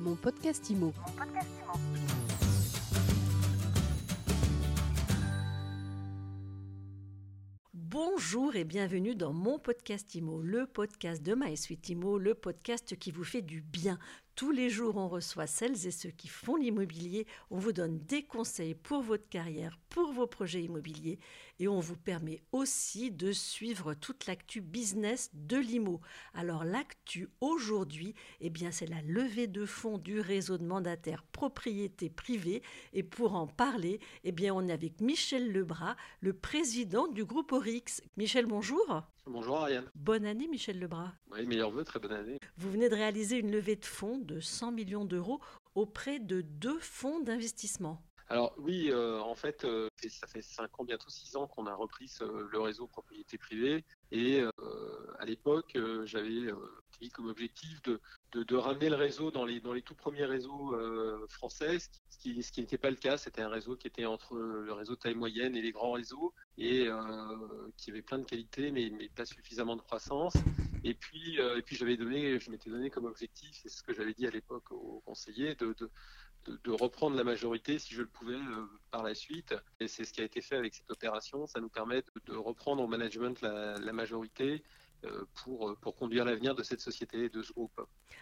Mon podcast IMO. Bonjour et bienvenue dans mon podcast IMO, le podcast de MySuite IMO, le podcast qui vous fait du bien. Tous les jours, on reçoit celles et ceux qui font l'immobilier. On vous donne des conseils pour votre carrière, pour vos projets immobiliers et on vous permet aussi de suivre toute l'actu business de l'IMO. Alors l'actu aujourd'hui, eh bien c'est la levée de fonds du réseau de mandataires propriété privée et pour en parler, eh bien on est avec Michel Lebras, le président du groupe Orix. Michel, bonjour. Bonjour Ariane. Bonne année Michel Lebras. Oui, meilleurs vœux, très bonne année. Vous venez de réaliser une levée de fonds de 100 millions d'euros auprès de deux fonds d'investissement. Alors oui, euh, en fait, euh, ça fait 5 ans, bientôt 6 ans qu'on a repris le réseau propriété privée. Et euh, à l'époque, j'avais comme objectif de, de, ramener le réseau dans les, dans les tout premiers réseaux français, ce qui, ce qui n'était pas le cas. C'était un réseau qui était entre le réseau taille moyenne et les grands réseaux, et qui avait plein de qualités, mais, mais pas suffisamment de croissance. Et puis, et puis j'avais donné, je m'étais donné comme objectif, c'est ce que j'avais dit à l'époque aux conseillers, de, de de, reprendre la majorité si je le pouvais euh, par la suite. Et c'est ce qui a été fait avec cette opération. Ça nous permet de, reprendre au management la, majorité euh, pour, pour conduire l'avenir de cette société et de ce groupe.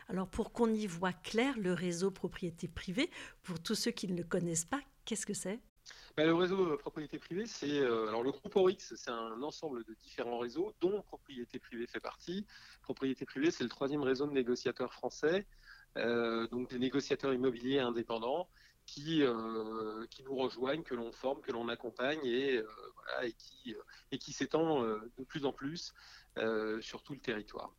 Alors pour qu'on y voit clair, le réseau propriété privée, pour tous ceux qui ne le connaissent pas, qu'est-ce que c'est? Ben, le réseau propriété privée, c'est euh, alors le groupe Orix, c'est un ensemble de différents réseaux dont propriété privée fait partie. Propriété privée, c'est le troisième réseau de négociateurs français euh, donc des négociateurs immobiliers indépendants qui, euh, qui nous rejoignent, que l'on forme, que l'on accompagne et, euh, voilà, et qui, et qui s'étend de plus en plus sur tout le territoire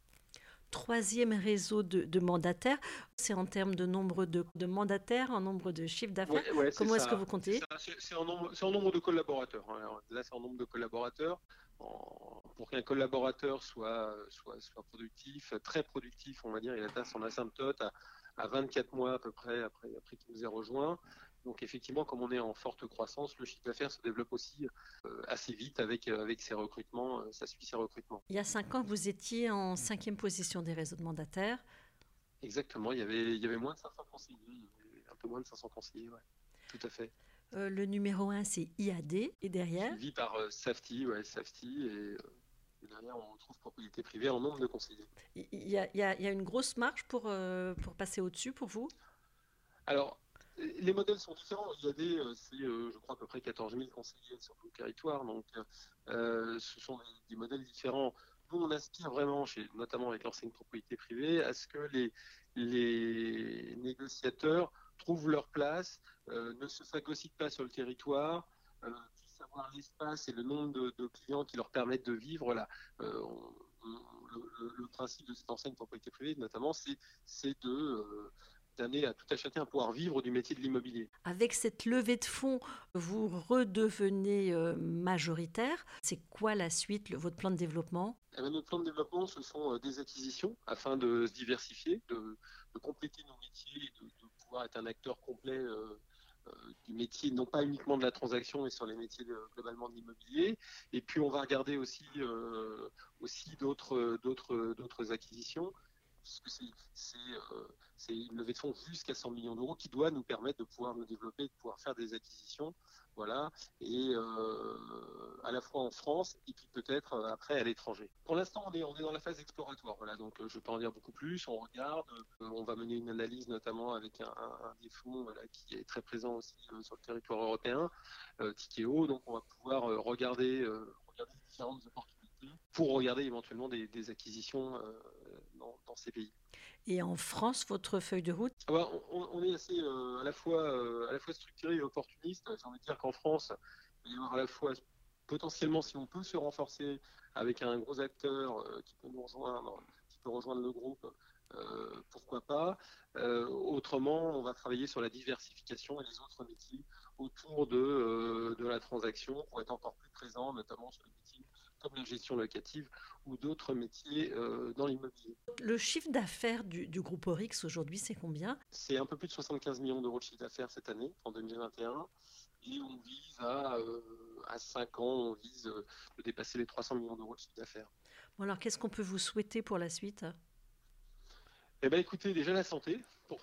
troisième réseau de, mandataires. C'est en termes de nombre de, mandataires, en nombre de chiffres d'affaires. Comment est-ce que vous comptez? C'est en, nombre de collaborateurs. Hein. là, c'est en nombre de collaborateurs. pour qu'un collaborateur soit, soit, soit productif, très productif, on va dire, il atteint son asymptote à, à 24 mois à peu près après, après qu'il nous ait rejoint. Donc effectivement, comme on est en forte croissance, le chiffre d'affaires se développe aussi euh, assez vite avec, euh, avec ses recrutements, euh, ça suit ses recrutements. Il y a cinq ans, vous étiez en cinquième position des réseaux de mandataires. Exactement, il y avait, il y avait moins de 500 conseillers, un peu moins de 500 conseillers, ouais, tout à fait. le numéro un, c'est IAD, et derrière Suivi par Safety, ouais, Safety, et et derrière, on retrouve propriété privée en nombre de conseillers. Il y a, y a, une grosse marge pour, pour passer au-dessus pour vous? Alors, les modèles sont différents. Il y a des, euh, c'est, euh, je crois, à peu près 14 000 conseillers sur tout le territoire. Donc, ce sont des, modèles différents. Nous, on aspire vraiment, chez, notamment avec l'enseigne propriété privée, à ce que les, négociateurs trouvent leur place, ne se phagocytent pas sur le territoire, avoir l'espace et le nombre de, clients qui leur permettent de vivre là. Euh, le, principe de cette enseigne propriété privée, notamment, c'est de euh, à tout à chacun à pouvoir vivre du métier de l'immobilier. Avec cette levée de fonds, vous redevenez euh, majoritaire. C'est quoi la suite, votre plan de développement? Eh ben, Notre plan de développement, ce sont des acquisitions afin de se diversifier, de, compléter nos métiers et de, pouvoir être un acteur complet euh, du métier, non pas uniquement de la transaction, mais sur les métiers globalement de l'immobilier. Et puis on va regarder aussi, euh, aussi d'autres, d'autres, d'autres acquisitions puisque euh, c'est une levée de fonds jusqu'à 100 millions d'euros qui doit nous permettre de pouvoir nous développer, de pouvoir faire des acquisitions, voilà, et euh, à la fois en France et puis peut-être euh, après à l'étranger. Pour l'instant, on est, dans la phase exploratoire, voilà, donc je peux en dire beaucoup plus. On regarde, on va mener une analyse notamment avec un, des fonds qui est très présent aussi sur le territoire européen, Tikeo, donc on va pouvoir regarder, regarder différentes opportunités pour regarder éventuellement des, acquisitions euh, dans, ces pays. Et en France, votre feuille de route ah bah, on, est assez euh, à, la fois, euh, à la fois structuré et opportuniste. J'ai envie de dire qu'en France, il va y avoir à la fois potentiellement, si on peut se renforcer avec un gros acteur qui peut nous rejoindre, qui peut rejoindre le groupe, pourquoi pas. autrement, on va travailler sur la diversification et les autres métiers autour de, de la transaction pour être encore plus présent, notamment sur les métiers comme la gestion locative ou d'autres métiers euh, dans l'immobilier. Le chiffre d'affaires du, groupe Orix aujourd'hui, c'est combien? C'est un peu plus de 75 millions d'euros de chiffre d'affaires cette année, en 2021. Et on vise à, euh, à 5 ans, on vise euh, de dépasser les 300 millions d'euros de chiffre d'affaires. Bon alors, qu'est-ce qu'on peut vous souhaiter pour la suite? Eh ben, écoutez, déjà la santé, pour,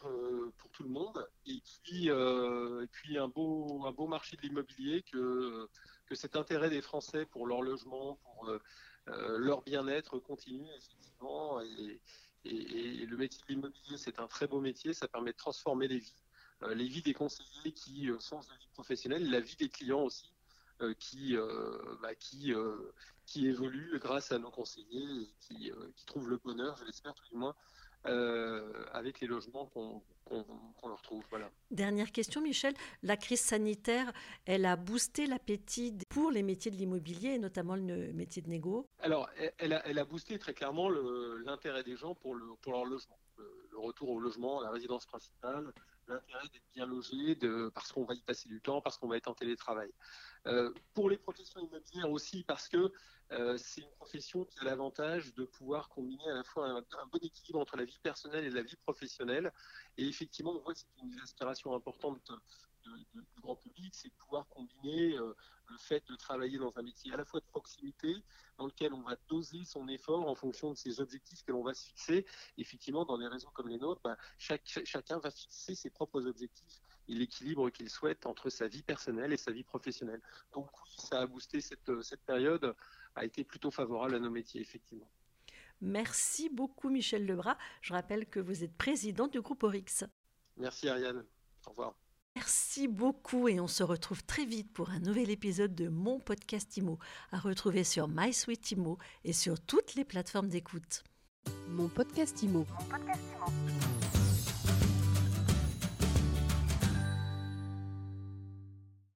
pour tout le monde. Et puis, et puis un, beau, un beau marché de l'immobilier que, que cet intérêt des Français pour leur logement, pour leur bien-être continue, effectivement. Et, le métier de l'immobilier, c'est un très beau métier. Ça permet de transformer les vies. les vies des conseillers qui sont de vie professionnelle, la vie des clients aussi. Euh, qui, euh, bah, qui, euh, qui évolue grâce à nos conseillers et qui, qui trouvent le bonheur, je l'espère tout du moins, avec les logements qu'on leur trouve. Voilà. Dernière question, Michel. La crise sanitaire, elle a boosté l'appétit pour les métiers de l'immobilier, et notamment le métier de négo? Alors, elle a, elle a boosté très clairement l'intérêt des gens pour, le, pour leur logement. Le, retour au logement, la résidence principale, l'intérêt d'être bien logé, parce qu'on va y passer du temps, parce qu'on va être en télétravail. Euh, pour les professions immobilières aussi, parce que euh, c'est une profession qui a l'avantage de pouvoir combiner à la fois un, bon équilibre entre la vie personnelle et la vie professionnelle. Et effectivement, on voit que c'est une aspiration importante du grand public, c'est de pouvoir combiner euh, le fait de travailler dans un métier à la fois de proximité, dans lequel on va doser son effort en fonction de ses objectifs que l'on va se fixer. Effectivement, dans des réseaux comme les nôtres, bah, chacun va fixer ses propres objectifs et l'équilibre qu'il souhaite entre sa vie personnelle et sa vie professionnelle. Donc oui, ça a boosté cette, euh, cette période, a été plutôt favorable à nos métiers, effectivement. Merci beaucoup Michel Lebras. Je rappelle que vous êtes président du groupe Orix. Merci Ariane. Au revoir. Merci beaucoup et on se retrouve très vite pour un nouvel épisode de mon podcast IMO à retrouver sur MySuite IMO et sur toutes les plateformes d'écoute. Mon podcast IMO. Mon podcast IMO.